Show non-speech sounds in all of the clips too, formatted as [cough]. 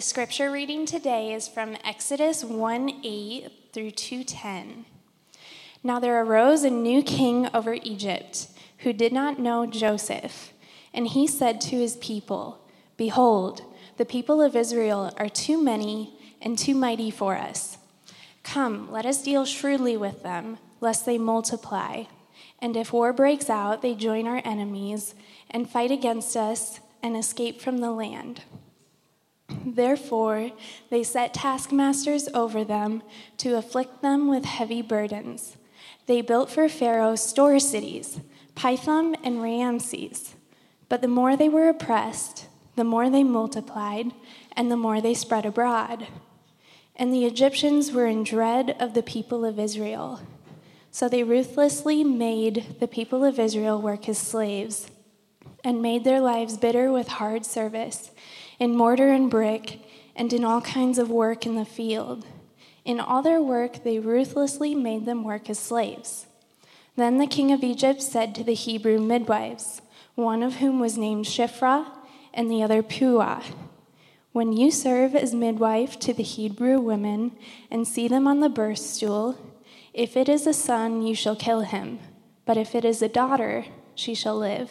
The scripture reading today is from Exodus 1 8 through 210. Now there arose a new king over Egypt who did not know Joseph, and he said to his people, Behold, the people of Israel are too many and too mighty for us. Come, let us deal shrewdly with them, lest they multiply. And if war breaks out, they join our enemies and fight against us and escape from the land. Therefore, they set taskmasters over them to afflict them with heavy burdens. They built for Pharaoh store cities, Pithom and Ramses. But the more they were oppressed, the more they multiplied, and the more they spread abroad. And the Egyptians were in dread of the people of Israel. So they ruthlessly made the people of Israel work as slaves and made their lives bitter with hard service in mortar and brick, and in all kinds of work in the field. In all their work, they ruthlessly made them work as slaves. Then the king of Egypt said to the Hebrew midwives, one of whom was named Shiphrah and the other Puah, When you serve as midwife to the Hebrew women and see them on the birth stool, if it is a son, you shall kill him, but if it is a daughter, she shall live.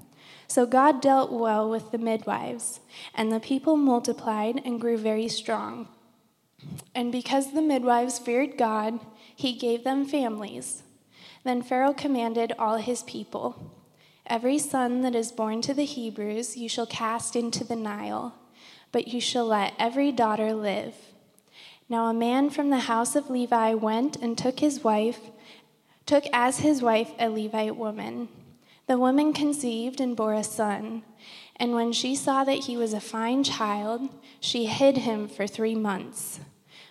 So God dealt well with the midwives, and the people multiplied and grew very strong. And because the midwives feared God, he gave them families. Then Pharaoh commanded all his people Every son that is born to the Hebrews you shall cast into the Nile, but you shall let every daughter live. Now a man from the house of Levi went and took his wife, took as his wife a Levite woman. The woman conceived and bore a son. And when she saw that he was a fine child, she hid him for three months.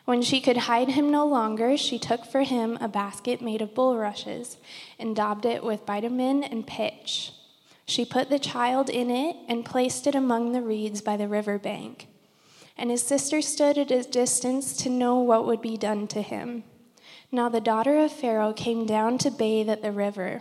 When she could hide him no longer, she took for him a basket made of bulrushes and daubed it with bitumen and pitch. She put the child in it and placed it among the reeds by the river bank. And his sister stood at a distance to know what would be done to him. Now the daughter of Pharaoh came down to bathe at the river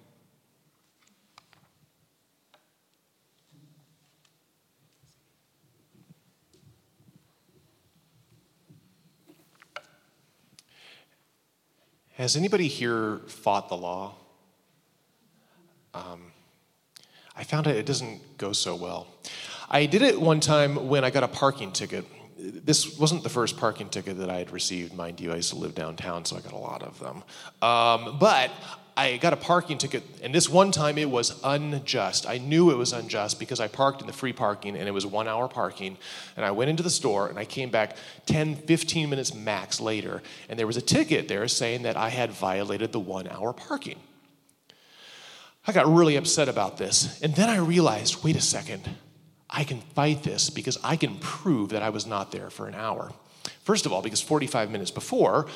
Has anybody here fought the law? Um, I found it, it doesn't go so well. I did it one time when I got a parking ticket. This wasn't the first parking ticket that I had received, mind you. I used to live downtown, so I got a lot of them. Um, but I got a parking ticket, and this one time it was unjust. I knew it was unjust because I parked in the free parking and it was one hour parking. And I went into the store and I came back 10, 15 minutes max later, and there was a ticket there saying that I had violated the one hour parking. I got really upset about this. And then I realized wait a second, I can fight this because I can prove that I was not there for an hour. First of all, because 45 minutes before,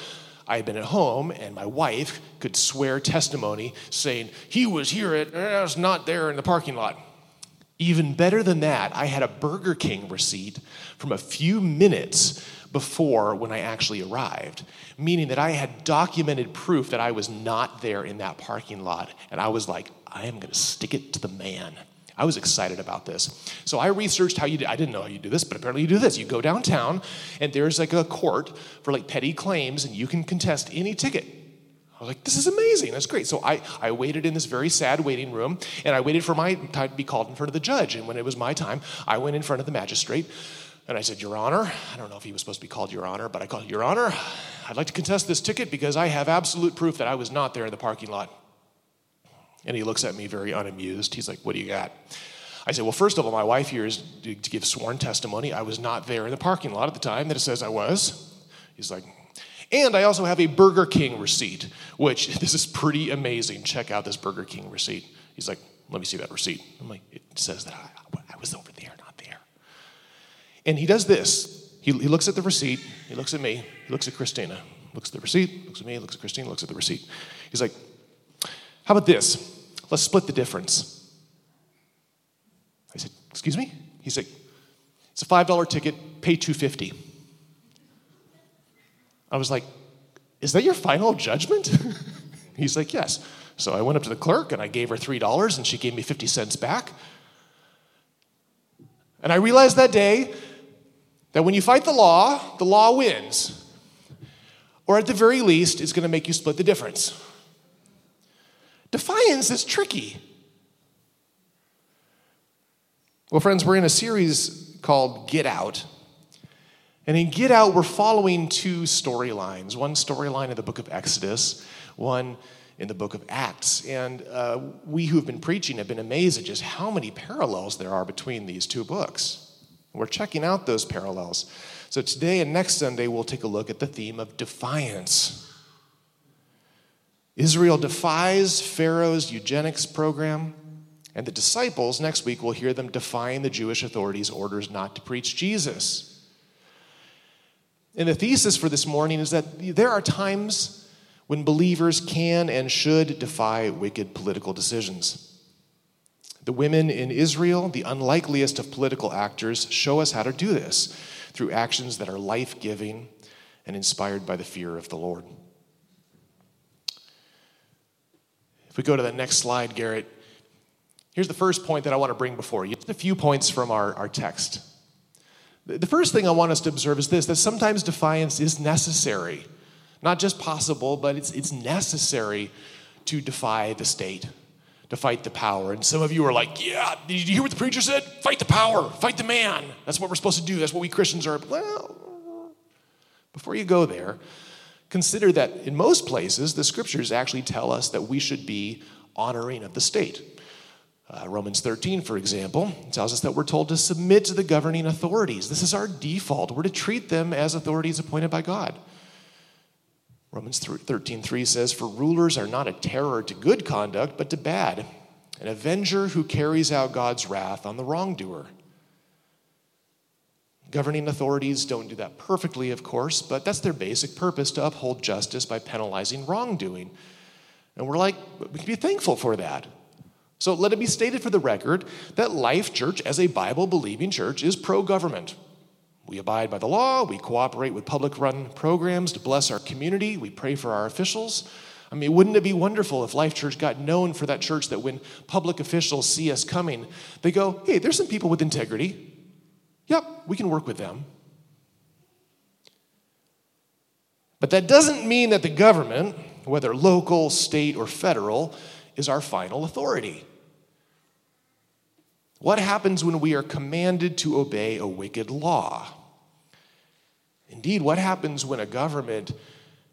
I had been at home, and my wife could swear testimony saying, He was here, at, uh, I was not there in the parking lot. Even better than that, I had a Burger King receipt from a few minutes before when I actually arrived, meaning that I had documented proof that I was not there in that parking lot. And I was like, I am going to stick it to the man. I was excited about this. So I researched how you do I didn't know how you do this, but apparently you do this. You go downtown and there's like a court for like petty claims and you can contest any ticket. I was like, this is amazing. That's great. So I, I waited in this very sad waiting room and I waited for my time to be called in front of the judge. And when it was my time, I went in front of the magistrate and I said, Your Honor, I don't know if he was supposed to be called Your Honor, but I called Your Honor, I'd like to contest this ticket because I have absolute proof that I was not there in the parking lot. And he looks at me very unamused. He's like, What do you got? I said, Well, first of all, my wife here is to give sworn testimony. I was not there in the parking lot at the time that it says I was. He's like, and I also have a Burger King receipt, which [laughs] this is pretty amazing. Check out this Burger King receipt. He's like, let me see that receipt. I'm like, it says that I, I was over there, not there. And he does this. He, he looks at the receipt. He looks at me. He looks at Christina. Looks at the receipt. Looks at me. Looks at Christina. Looks at the receipt. He's like, how about this? Let's split the difference. I said, excuse me? He said, it's a $5 ticket. Pay 250 I was like, Is that your final judgment? [laughs] He's like, Yes. So I went up to the clerk and I gave her $3 and she gave me 50 cents back. And I realized that day that when you fight the law, the law wins. Or at the very least, it's going to make you split the difference. Defiance is tricky. Well, friends, we're in a series called Get Out. And in Get Out, we're following two storylines one storyline in the book of Exodus, one in the book of Acts. And uh, we who have been preaching have been amazed at just how many parallels there are between these two books. We're checking out those parallels. So today and next Sunday, we'll take a look at the theme of defiance. Israel defies Pharaoh's eugenics program, and the disciples next week will hear them defying the Jewish authorities' orders not to preach Jesus. And the thesis for this morning is that there are times when believers can and should defy wicked political decisions. The women in Israel, the unlikeliest of political actors, show us how to do this through actions that are life giving and inspired by the fear of the Lord. If we go to the next slide, Garrett, here's the first point that I want to bring before you. Just a few points from our, our text. The first thing I want us to observe is this that sometimes defiance is necessary. Not just possible, but it's, it's necessary to defy the state, to fight the power. And some of you are like, yeah, did you hear what the preacher said? Fight the power, fight the man. That's what we're supposed to do. That's what we Christians are. Well, before you go there, consider that in most places, the scriptures actually tell us that we should be honoring of the state. Uh, Romans 13, for example, tells us that we're told to submit to the governing authorities. This is our default. We're to treat them as authorities appointed by God. Romans 13, 3 says, For rulers are not a terror to good conduct, but to bad, an avenger who carries out God's wrath on the wrongdoer. Governing authorities don't do that perfectly, of course, but that's their basic purpose to uphold justice by penalizing wrongdoing. And we're like, we can be thankful for that. So let it be stated for the record that Life Church, as a Bible believing church, is pro government. We abide by the law, we cooperate with public run programs to bless our community, we pray for our officials. I mean, wouldn't it be wonderful if Life Church got known for that church that when public officials see us coming, they go, hey, there's some people with integrity. Yep, we can work with them. But that doesn't mean that the government, whether local, state, or federal, is our final authority. What happens when we are commanded to obey a wicked law? Indeed, what happens when a government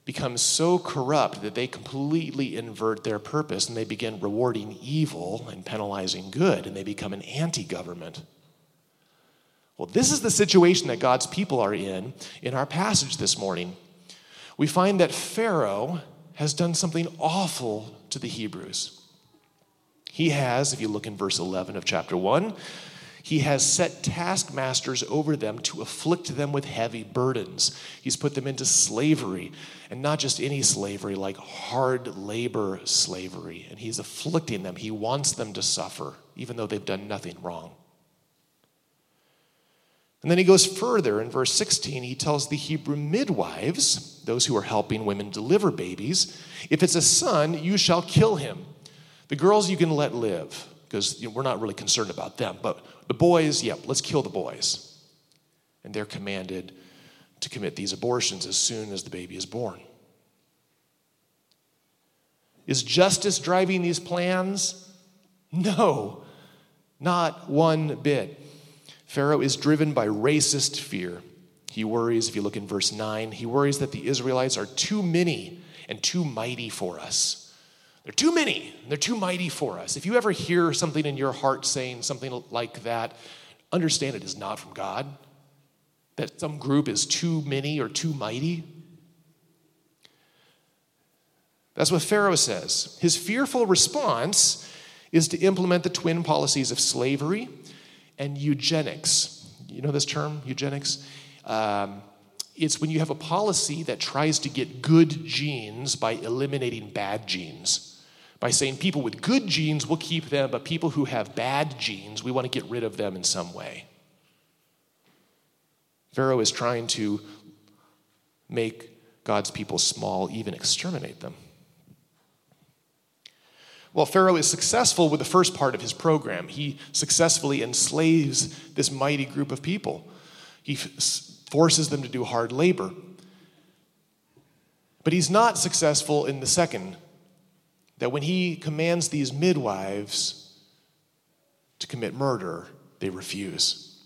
becomes so corrupt that they completely invert their purpose and they begin rewarding evil and penalizing good and they become an anti government? Well, this is the situation that God's people are in in our passage this morning. We find that Pharaoh has done something awful to the Hebrews. He has, if you look in verse 11 of chapter 1, He has set taskmasters over them to afflict them with heavy burdens. He's put them into slavery, and not just any slavery, like hard labor slavery. And He's afflicting them. He wants them to suffer, even though they've done nothing wrong. And then he goes further in verse 16. He tells the Hebrew midwives, those who are helping women deliver babies, if it's a son, you shall kill him. The girls you can let live, because you know, we're not really concerned about them. But the boys, yep, let's kill the boys. And they're commanded to commit these abortions as soon as the baby is born. Is justice driving these plans? No, not one bit. Pharaoh is driven by racist fear. He worries, if you look in verse 9, he worries that the Israelites are too many and too mighty for us. They're too many, they're too mighty for us. If you ever hear something in your heart saying something like that, understand it is not from God, that some group is too many or too mighty. That's what Pharaoh says. His fearful response is to implement the twin policies of slavery and eugenics. You know this term, eugenics? Um, it's when you have a policy that tries to get good genes by eliminating bad genes. By saying people with good genes, we'll keep them, but people who have bad genes, we want to get rid of them in some way. Pharaoh is trying to make God's people small, even exterminate them. Well, Pharaoh is successful with the first part of his program. He successfully enslaves this mighty group of people. He forces them to do hard labor. But he's not successful in the second, that when he commands these midwives to commit murder, they refuse.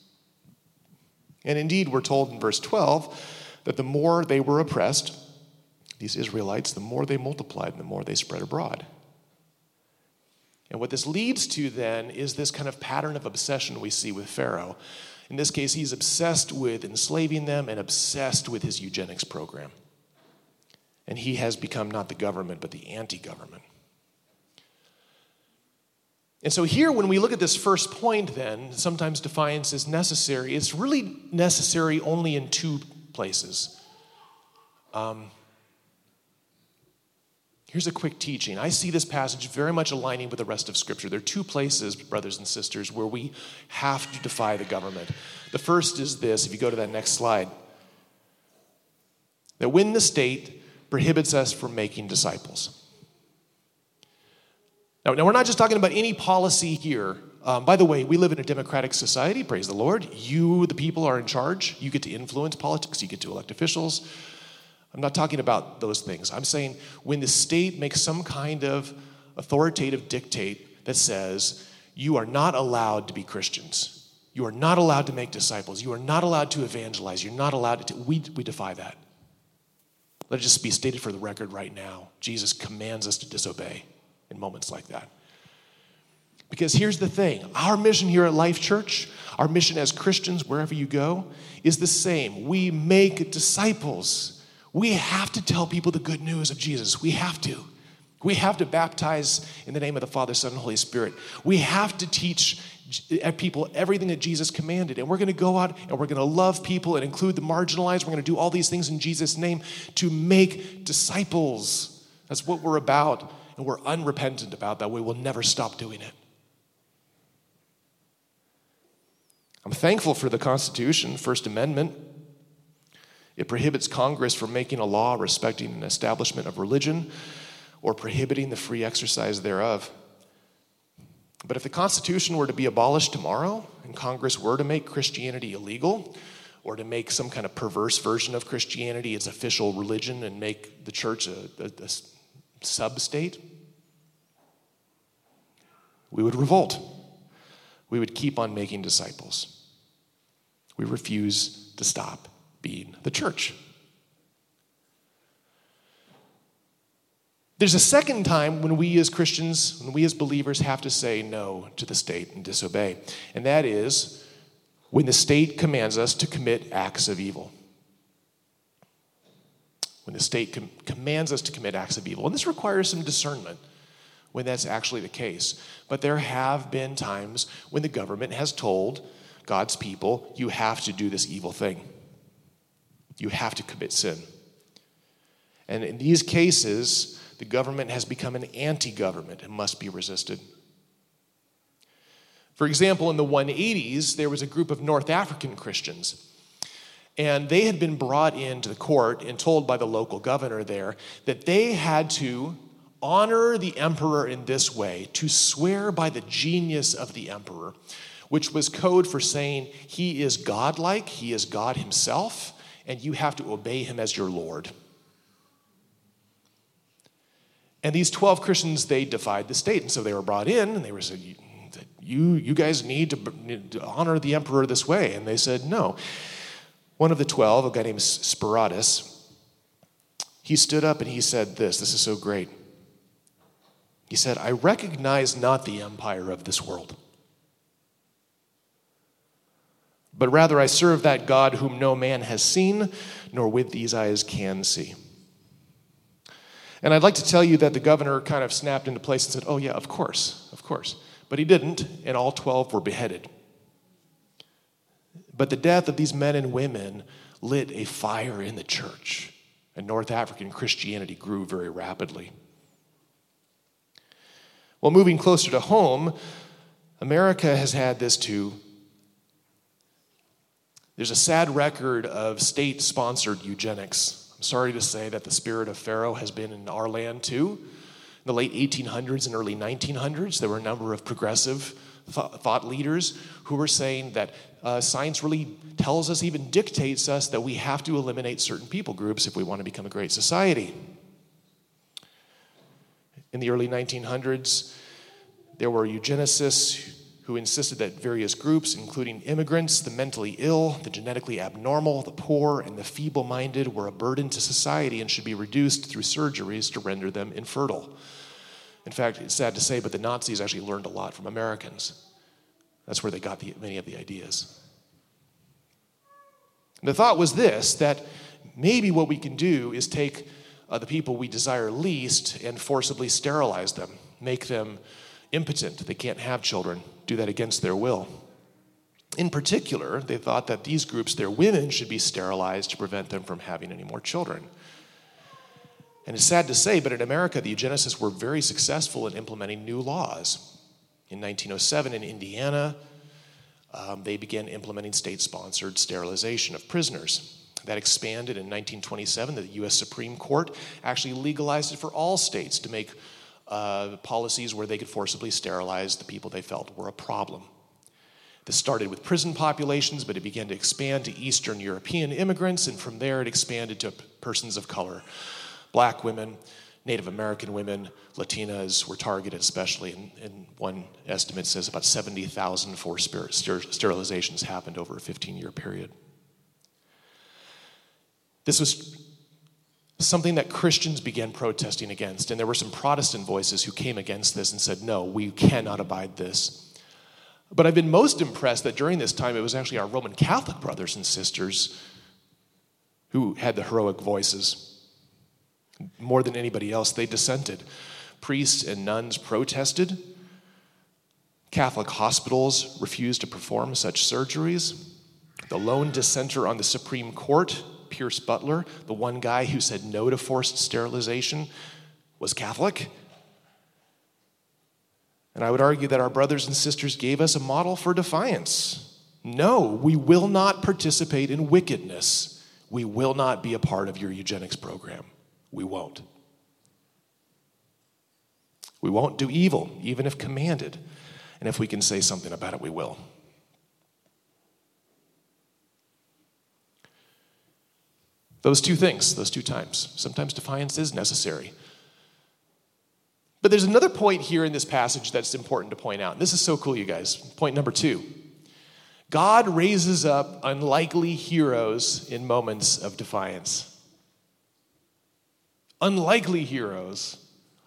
And indeed, we're told in verse 12 that the more they were oppressed, these Israelites, the more they multiplied and the more they spread abroad. And what this leads to then is this kind of pattern of obsession we see with Pharaoh. In this case, he's obsessed with enslaving them and obsessed with his eugenics program. And he has become not the government, but the anti government. And so, here, when we look at this first point, then, sometimes defiance is necessary, it's really necessary only in two places. Um, Here's a quick teaching. I see this passage very much aligning with the rest of Scripture. There are two places, brothers and sisters, where we have to defy the government. The first is this, if you go to that next slide, that when the state prohibits us from making disciples. Now, now we're not just talking about any policy here. Um, by the way, we live in a democratic society, praise the Lord. You, the people, are in charge. You get to influence politics, you get to elect officials. I'm not talking about those things. I'm saying when the state makes some kind of authoritative dictate that says you are not allowed to be Christians, you are not allowed to make disciples, you are not allowed to evangelize, you're not allowed to, we, we defy that. Let it just be stated for the record right now. Jesus commands us to disobey in moments like that. Because here's the thing our mission here at Life Church, our mission as Christians, wherever you go, is the same. We make disciples. We have to tell people the good news of Jesus. We have to. We have to baptize in the name of the Father, Son, and Holy Spirit. We have to teach uh, people everything that Jesus commanded. And we're going to go out and we're going to love people and include the marginalized. We're going to do all these things in Jesus' name to make disciples. That's what we're about. And we're unrepentant about that. We will never stop doing it. I'm thankful for the Constitution, First Amendment. It prohibits Congress from making a law respecting an establishment of religion or prohibiting the free exercise thereof. But if the Constitution were to be abolished tomorrow and Congress were to make Christianity illegal or to make some kind of perverse version of Christianity its official religion and make the church a, a, a sub state, we would revolt. We would keep on making disciples. We refuse to stop being the church. There's a second time when we as Christians, when we as believers have to say no to the state and disobey, and that is when the state commands us to commit acts of evil. When the state com- commands us to commit acts of evil. And this requires some discernment. when that's actually the case. But there have been times when the government has told God's people, you have to do this evil thing. You have to commit sin. And in these cases, the government has become an anti government and must be resisted. For example, in the 180s, there was a group of North African Christians. And they had been brought into the court and told by the local governor there that they had to honor the emperor in this way, to swear by the genius of the emperor, which was code for saying he is godlike, he is God himself, and you have to obey him as your Lord. And these 12 Christians, they defied the state. And so they were brought in and they were said, you, you guys need to, need to honor the emperor this way. And they said, no. One of the 12, a guy named Speratus, he stood up and he said this. This is so great. He said, I recognize not the empire of this world, but rather I serve that God whom no man has seen, nor with these eyes can see. And I'd like to tell you that the governor kind of snapped into place and said, Oh, yeah, of course, of course. But he didn't, and all 12 were beheaded. But the death of these men and women lit a fire in the church, and North African Christianity grew very rapidly. Well, moving closer to home, America has had this too. There's a sad record of state sponsored eugenics. I'm sorry to say that the spirit of Pharaoh has been in our land too. In the late 1800s and early 1900s, there were a number of progressive thought leaders who were saying that uh, science really tells us, even dictates us, that we have to eliminate certain people groups if we want to become a great society. In the early 1900s, there were eugenicists who insisted that various groups, including immigrants, the mentally ill, the genetically abnormal, the poor, and the feeble minded, were a burden to society and should be reduced through surgeries to render them infertile. In fact, it's sad to say, but the Nazis actually learned a lot from Americans. That's where they got the, many of the ideas. the thought was this that maybe what we can do is take uh, the people we desire least and forcibly sterilize them, make them impotent. They can't have children, do that against their will. In particular, they thought that these groups, their women, should be sterilized to prevent them from having any more children. And it's sad to say, but in America, the eugenicists were very successful in implementing new laws. In 1907, in Indiana, um, they began implementing state sponsored sterilization of prisoners. That expanded in 1927. The US Supreme Court actually legalized it for all states to make uh, policies where they could forcibly sterilize the people they felt were a problem. This started with prison populations, but it began to expand to Eastern European immigrants, and from there it expanded to persons of color. Black women, Native American women, Latinas were targeted especially, and, and one estimate says about 70,000 forced sterilizations happened over a 15 year period. This was something that Christians began protesting against, and there were some Protestant voices who came against this and said, No, we cannot abide this. But I've been most impressed that during this time it was actually our Roman Catholic brothers and sisters who had the heroic voices. More than anybody else, they dissented. Priests and nuns protested. Catholic hospitals refused to perform such surgeries. The lone dissenter on the Supreme Court, Pierce Butler, the one guy who said no to forced sterilization, was Catholic. And I would argue that our brothers and sisters gave us a model for defiance. No, we will not participate in wickedness. We will not be a part of your eugenics program. We won't. We won't do evil, even if commanded. And if we can say something about it, we will. Those two things, those two times. Sometimes defiance is necessary. But there's another point here in this passage that's important to point out. This is so cool, you guys. Point number two God raises up unlikely heroes in moments of defiance. Unlikely heroes.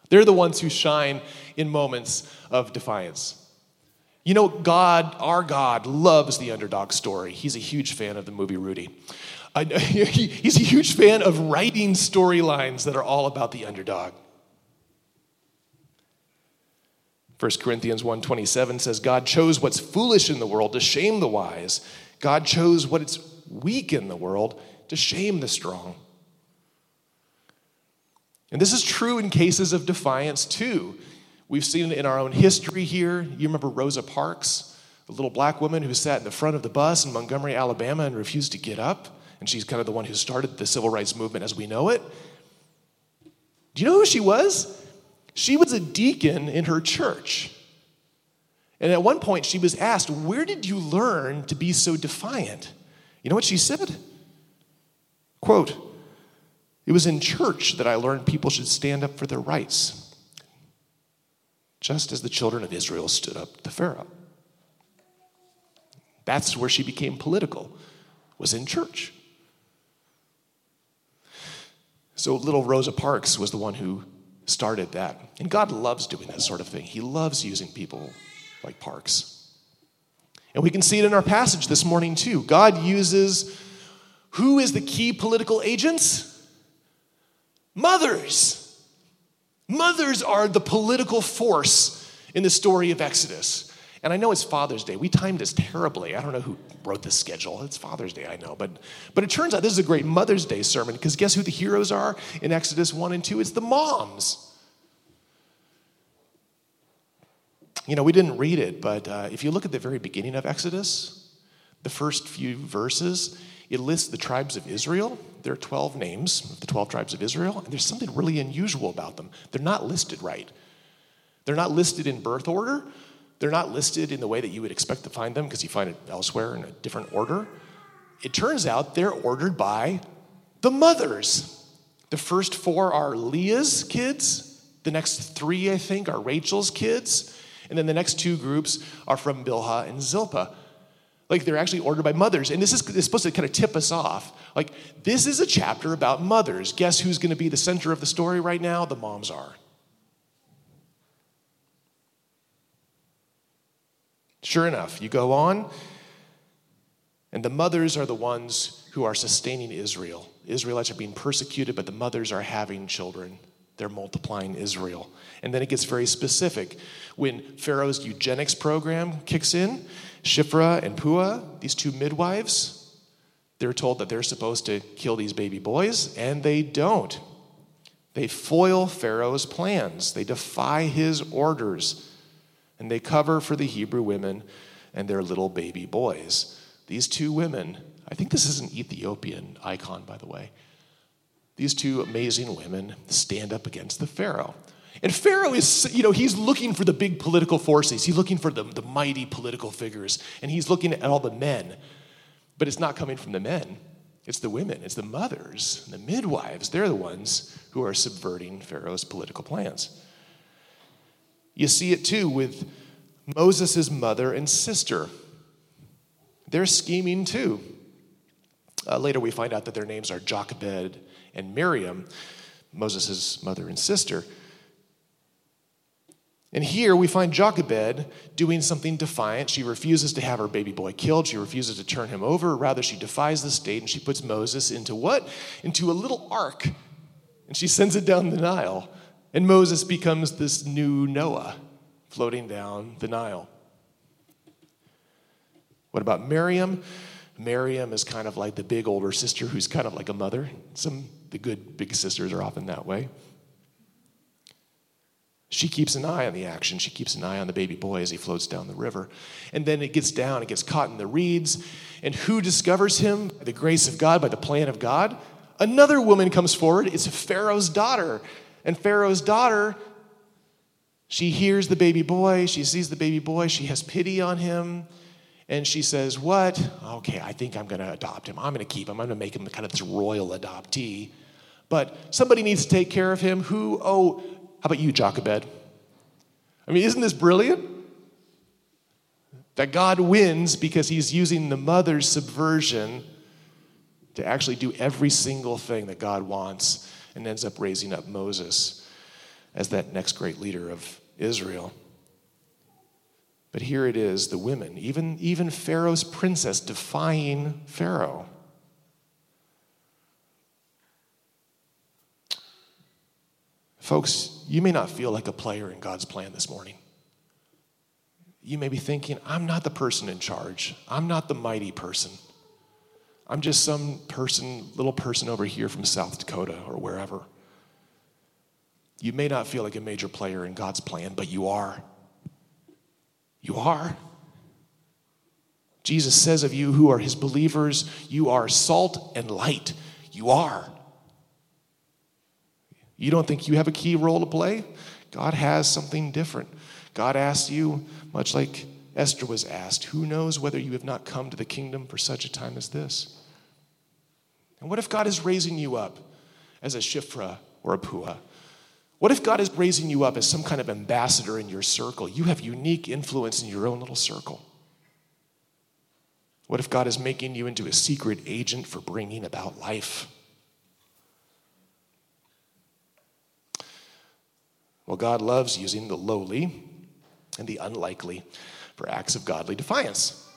They're the ones who shine in moments of defiance. You know, God, our God, loves the underdog story. He's a huge fan of the movie Rudy. Uh, [laughs] he's a huge fan of writing storylines that are all about the underdog. 1 Corinthians 1:27 says God chose what's foolish in the world to shame the wise. God chose what's weak in the world to shame the strong. And this is true in cases of defiance too. We've seen it in our own history here. You remember Rosa Parks, the little black woman who sat in the front of the bus in Montgomery, Alabama and refused to get up? And she's kind of the one who started the civil rights movement as we know it. Do you know who she was? She was a deacon in her church. And at one point, she was asked, Where did you learn to be so defiant? You know what she said? Quote, It was in church that I learned people should stand up for their rights, just as the children of Israel stood up to Pharaoh. That's where she became political, was in church. So little Rosa Parks was the one who started that. And God loves doing that sort of thing. He loves using people like Parks. And we can see it in our passage this morning too. God uses who is the key political agents? Mothers. Mothers are the political force in the story of Exodus. And I know it's Father's Day. We timed this terribly. I don't know who wrote this schedule. It's Father's Day, I know. But, but it turns out this is a great Mother's Day sermon because guess who the heroes are in Exodus 1 and 2? It's the moms. You know, we didn't read it, but uh, if you look at the very beginning of Exodus, the first few verses, it lists the tribes of Israel. There are 12 names of the 12 tribes of Israel, and there's something really unusual about them. They're not listed right. They're not listed in birth order, they're not listed in the way that you would expect to find them because you find it elsewhere in a different order. It turns out they're ordered by the mothers. The first four are Leah's kids, the next three, I think, are Rachel's kids, and then the next two groups are from Bilhah and Zilpah. Like they're actually ordered by mothers. And this is, is supposed to kind of tip us off. Like, this is a chapter about mothers. Guess who's going to be the center of the story right now? The moms are. Sure enough, you go on, and the mothers are the ones who are sustaining Israel. Israelites are being persecuted, but the mothers are having children. They're multiplying Israel. And then it gets very specific. When Pharaoh's eugenics program kicks in, Shiphrah and Puah, these two midwives, they're told that they're supposed to kill these baby boys, and they don't. They foil Pharaoh's plans, they defy his orders and they cover for the Hebrew women and their little baby boys. These two women, I think this is an Ethiopian icon, by the way. These two amazing women stand up against the Pharaoh. And Pharaoh is, you know, he's looking for the big political forces. He's looking for the, the mighty political figures. And he's looking at all the men. But it's not coming from the men, it's the women, it's the mothers, the midwives. They're the ones who are subverting Pharaoh's political plans. You see it too with Moses' mother and sister. They're scheming too. Uh, later, we find out that their names are Jochebed and Miriam, Moses' mother and sister. And here we find Jochebed doing something defiant. She refuses to have her baby boy killed. She refuses to turn him over. Rather, she defies the state and she puts Moses into what? Into a little ark. And she sends it down the Nile. And Moses becomes this new Noah floating down the Nile. What about Miriam? Miriam is kind of like the big older sister who's kind of like a mother. Some the good big sisters are often that way. She keeps an eye on the action. She keeps an eye on the baby boy as he floats down the river. And then it gets down, it gets caught in the reeds. And who discovers him? By the grace of God, by the plan of God. Another woman comes forward. It's Pharaoh's daughter. And Pharaoh's daughter, she hears the baby boy, she sees the baby boy, she has pity on him, and she says, What? Okay, I think I'm to adopt him. I'm to keep him. I'm to make him kind of this royal adoptee. But somebody needs to take care of him. Who? Oh, how about you, Jochebed? I mean, isn't this brilliant? That God wins because he's using the mother's subversion to actually do every single thing that God wants and ends up raising up Moses as that next great leader of Israel. But here it is the women, even, even Pharaoh's princess defying Pharaoh. Folks, you may not feel like a player in God's plan this morning. you may be thinking, I'm not the person in charge. I'm not the mighty person. I'm just some person, little person over here from South Dakota or wherever. You may not feel like a major player in God's plan, but you are. You are. Jesus says of you who are his believers, you are salt and light. You are. You don't think you have a key role to play? God has something different. God asks you, much like Esther was asked, who knows whether you have not come to the kingdom for such a time as this? And what if God is raising you up as a Shiphrah or a Puah? What if God is raising you up as some kind of ambassador in your circle? You have unique influence in your own little circle. What if God is making you into a secret agent for bringing about life? Well, God loves using the lowly and the unlikely for acts of godly defiance.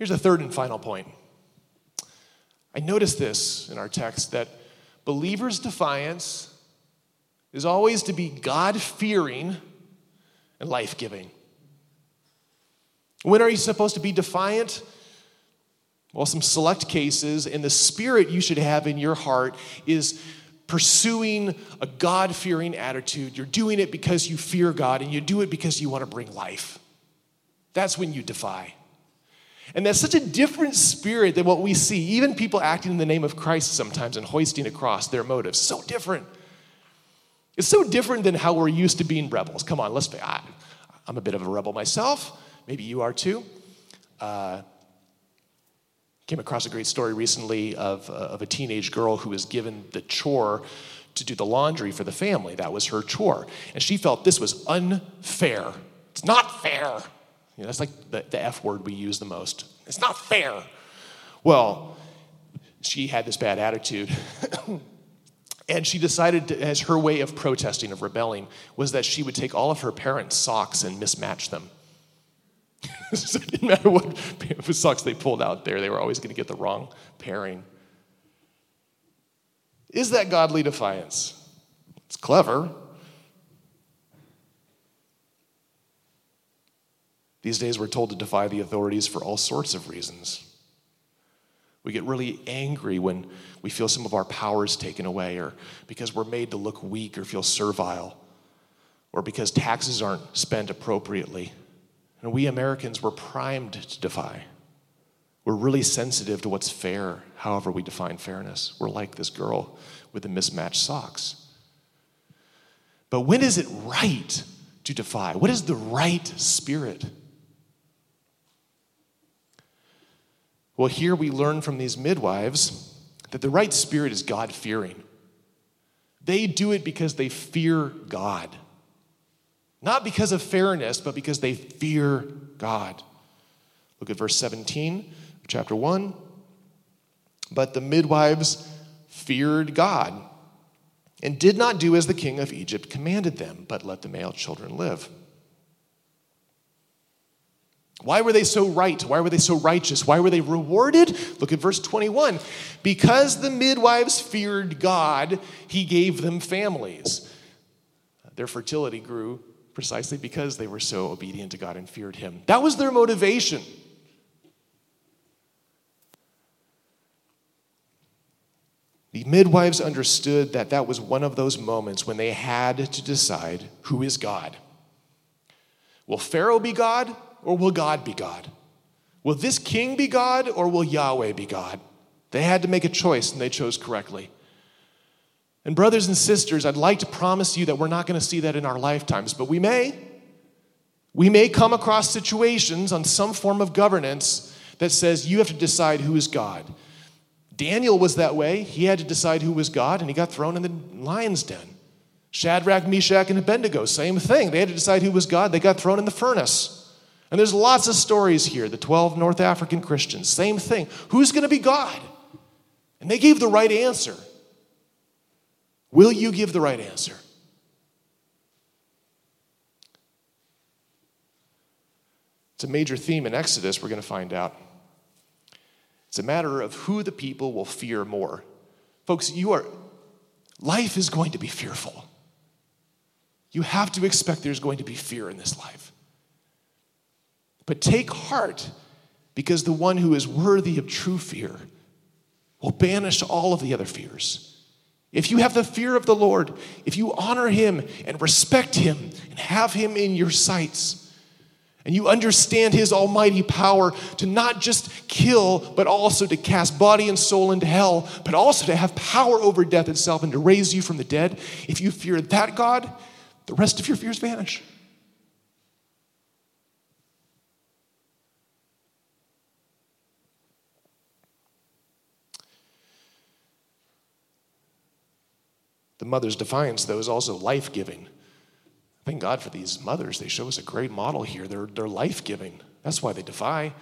Here's a third and final point. I noticed this in our text that believers' defiance is always to be God fearing and life giving. When are you supposed to be defiant? Well, some select cases, and the spirit you should have in your heart is pursuing a God fearing attitude. You're doing it because you fear God, and you do it because you want to bring life. That's when you defy. And that's such a different spirit than what we see. Even people acting in the name of Christ sometimes and hoisting across their motives. So different. It's so different than how we're used to being rebels. Come on, let's be. I, am a bit of a rebel myself. Maybe you are too. Uh, came across a great story recently of, uh, of a teenage girl who was given the chore to do the laundry for the family. That was her chore. And she felt this was unfair. It's not fair. Know, that's like the, the F word we use the most. It's not fair. Well, she had this bad attitude. [coughs] and she decided, to, as her way of protesting, of rebelling, was that she would take all of her parents' socks and mismatch them. [laughs] so it didn't matter what socks they pulled out there, they were always going to get the wrong pairing. Is that godly defiance? It's clever, These days, we're told to defy the authorities for all sorts of reasons. We get really angry when we feel some of our powers taken away, or because we're made to look weak or feel servile, or because taxes aren't spent appropriately. And we Americans, we're primed to defy. We're really sensitive to what's fair, however, we define fairness. We're like this girl with the mismatched socks. But when is it right to defy? What is the right spirit? Well, here we learn from these midwives that the right spirit is God fearing. They do it because they fear God. Not because of fairness, but because they fear God. Look at verse 17, chapter 1. But the midwives feared God and did not do as the king of Egypt commanded them, but let the male children live. Why were they so right? Why were they so righteous? Why were they rewarded? Look at verse 21. Because the midwives feared God, he gave them families. Their fertility grew precisely because they were so obedient to God and feared him. That was their motivation. The midwives understood that that was one of those moments when they had to decide who is God. Will Pharaoh be God? Or will God be God? Will this king be God or will Yahweh be God? They had to make a choice and they chose correctly. And, brothers and sisters, I'd like to promise you that we're not going to see that in our lifetimes, but we may. We may come across situations on some form of governance that says you have to decide who is God. Daniel was that way. He had to decide who was God, and he got thrown in the lion's den. Shadrach, Meshach, and Abednego, same thing. They had to decide who was God. They got thrown in the furnace. And there's lots of stories here. The 12 North African Christians, same thing. Who's going to be God? And they gave the right answer. Will you give the right answer? It's a major theme in Exodus, we're going to find out. It's a matter of who the people will fear more. Folks, you are life is going to be fearful. You have to expect there's going to be fear in this life. But take heart, because the one who is worthy of true fear will banish all of the other fears. If you have the fear of the Lord, if you honor him and respect him and have him in your sights, and you understand his almighty power to not just kill, but also to cast body and soul into hell, but also to have power over death itself and to raise you from the dead, if you fear that God, the rest of your fears vanish. The mother's defiance, though, is also life giving. Thank God for these mothers. They show us a great model here. They're, they're life giving. That's why they defy.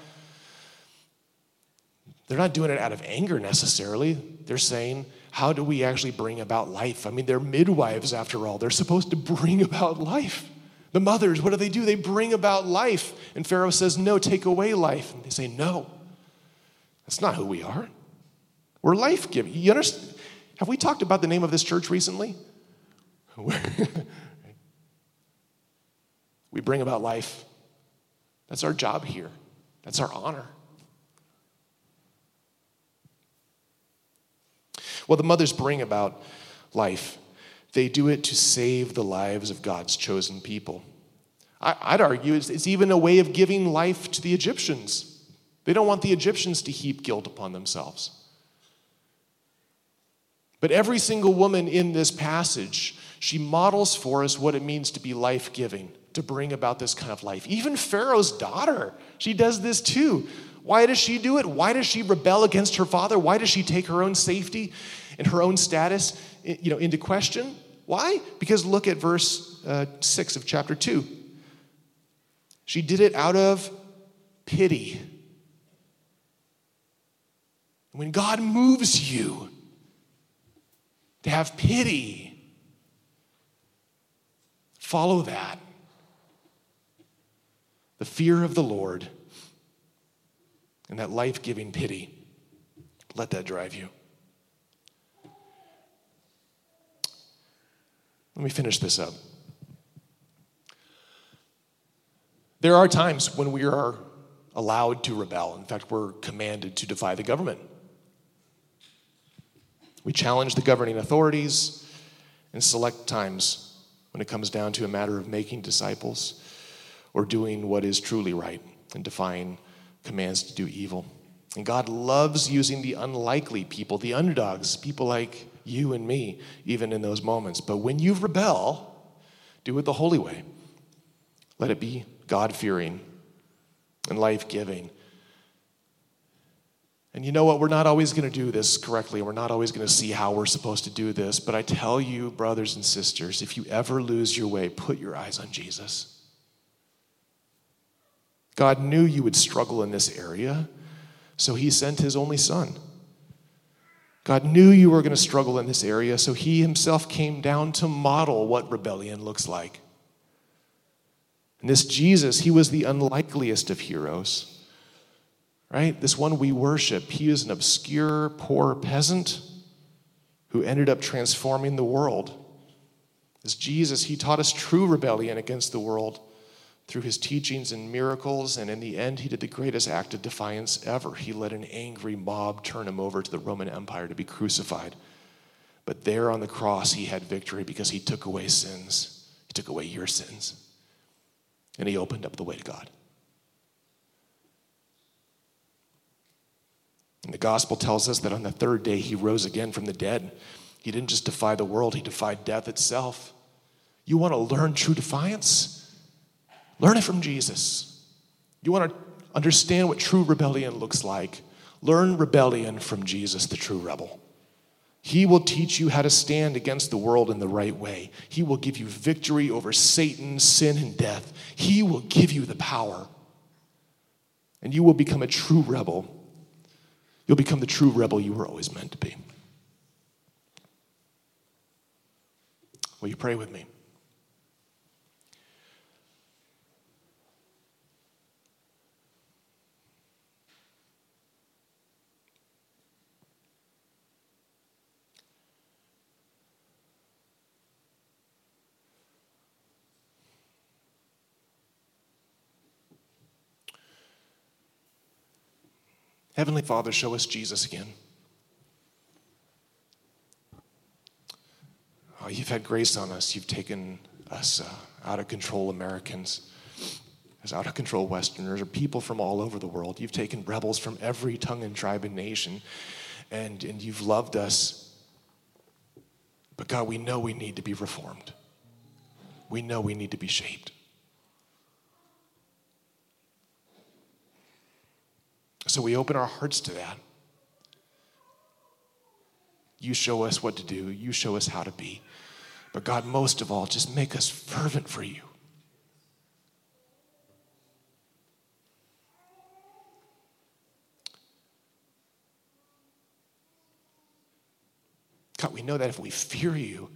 They're not doing it out of anger necessarily. They're saying, how do we actually bring about life? I mean, they're midwives after all. They're supposed to bring [laughs] about life. The mothers, what do they do? They bring about life. And Pharaoh says, no, take away life. And they say, no. That's not who we are. We're life giving. You understand? Have we talked about the name of this church recently? [laughs] we bring about life. That's our job here, that's our honor. Well, the mothers bring about life. They do it to save the lives of God's chosen people. I, would argue it's, it's even a way of giving life to the Egyptians. They don't want the Egyptians to heap guilt upon themselves. But every single woman in this passage, she models for us what it means to be life giving, to bring about this kind of life. Even Pharaoh's daughter, she does this too. Why does she do it? Why does she rebel against her father? Why does she take her own safety and her own status you know, into question? Why? Because look at verse uh, 6 of chapter 2. She did it out of pity. When God moves you, to have pity. Follow that. The fear of the Lord and that life giving pity. Let that drive you. Let me finish this up. There are times when we are allowed to rebel. In fact, we're commanded to defy the government. We challenge the governing authorities in select times when it comes down to a matter of making disciples or doing what is truly right and defying commands to do evil. And God loves using the unlikely people, the underdogs, people like you and me, even in those moments. But when you rebel, do it the holy way. Let it be God fearing and life giving and you know what? We're not always going to do this correctly. We're not always going to see how we're supposed to do this. But I tell you, brothers and sisters, if you ever lose your way, put your eyes on Jesus. God knew you would struggle in this area, so he sent his only son. God knew you were going to struggle in this area, so he himself came down to model what rebellion looks like. And this Jesus, he was the unlikeliest of heroes right? This one we worship, he is an obscure, poor peasant who ended up transforming the world. As Jesus, he taught us true rebellion against the world through his teachings and miracles, and in the end, he did the greatest act of defiance ever. He let an angry mob turn him over to the Roman Empire to be crucified. But there on the cross, he had victory because he took away sins. He took away your sins. And he opened up the way to God. And the gospel tells us that on the third day he rose again from the dead. He didn't just defy the world, he defied death itself. You want to learn true defiance? Learn it from Jesus. You want to understand what true rebellion looks like? Learn rebellion from Jesus, the true rebel. He will teach you how to stand against the world in the right way. He will give you victory over Satan, sin, and death. He will give you the power. And you will become a true rebel You'll become the true rebel you were always meant to be. Will you pray with me? Heavenly Father, show us Jesus again. Oh, you've had grace on us. You've taken us uh, out of control Americans, as out of control Westerners, or people from all over the world. You've taken rebels from every tongue and tribe and nation, and, and you've loved us. But God, we know we need to be reformed. We know we need to be shaped. So we open our hearts to that. You show us what to do, you show us how to be. But God, most of all, just make us fervent for you. God, we know that if we fear you,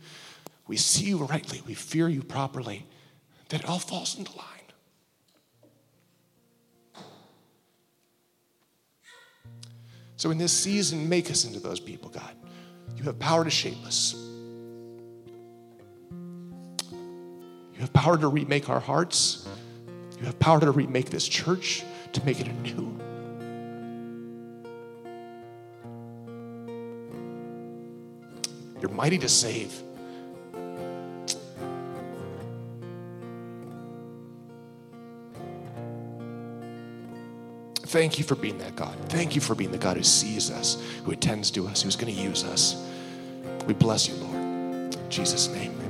we see you rightly, we fear you properly, that it all falls into line. So in this season, make us into those people, God. You have power to shape us. You have power to remake our hearts. You have power to remake this church, to make it anew. You're mighty to save. Thank you for being that God. Thank you for being the God who sees us, who attends to us, who's going to use us. We bless you, Lord. In Jesus' name.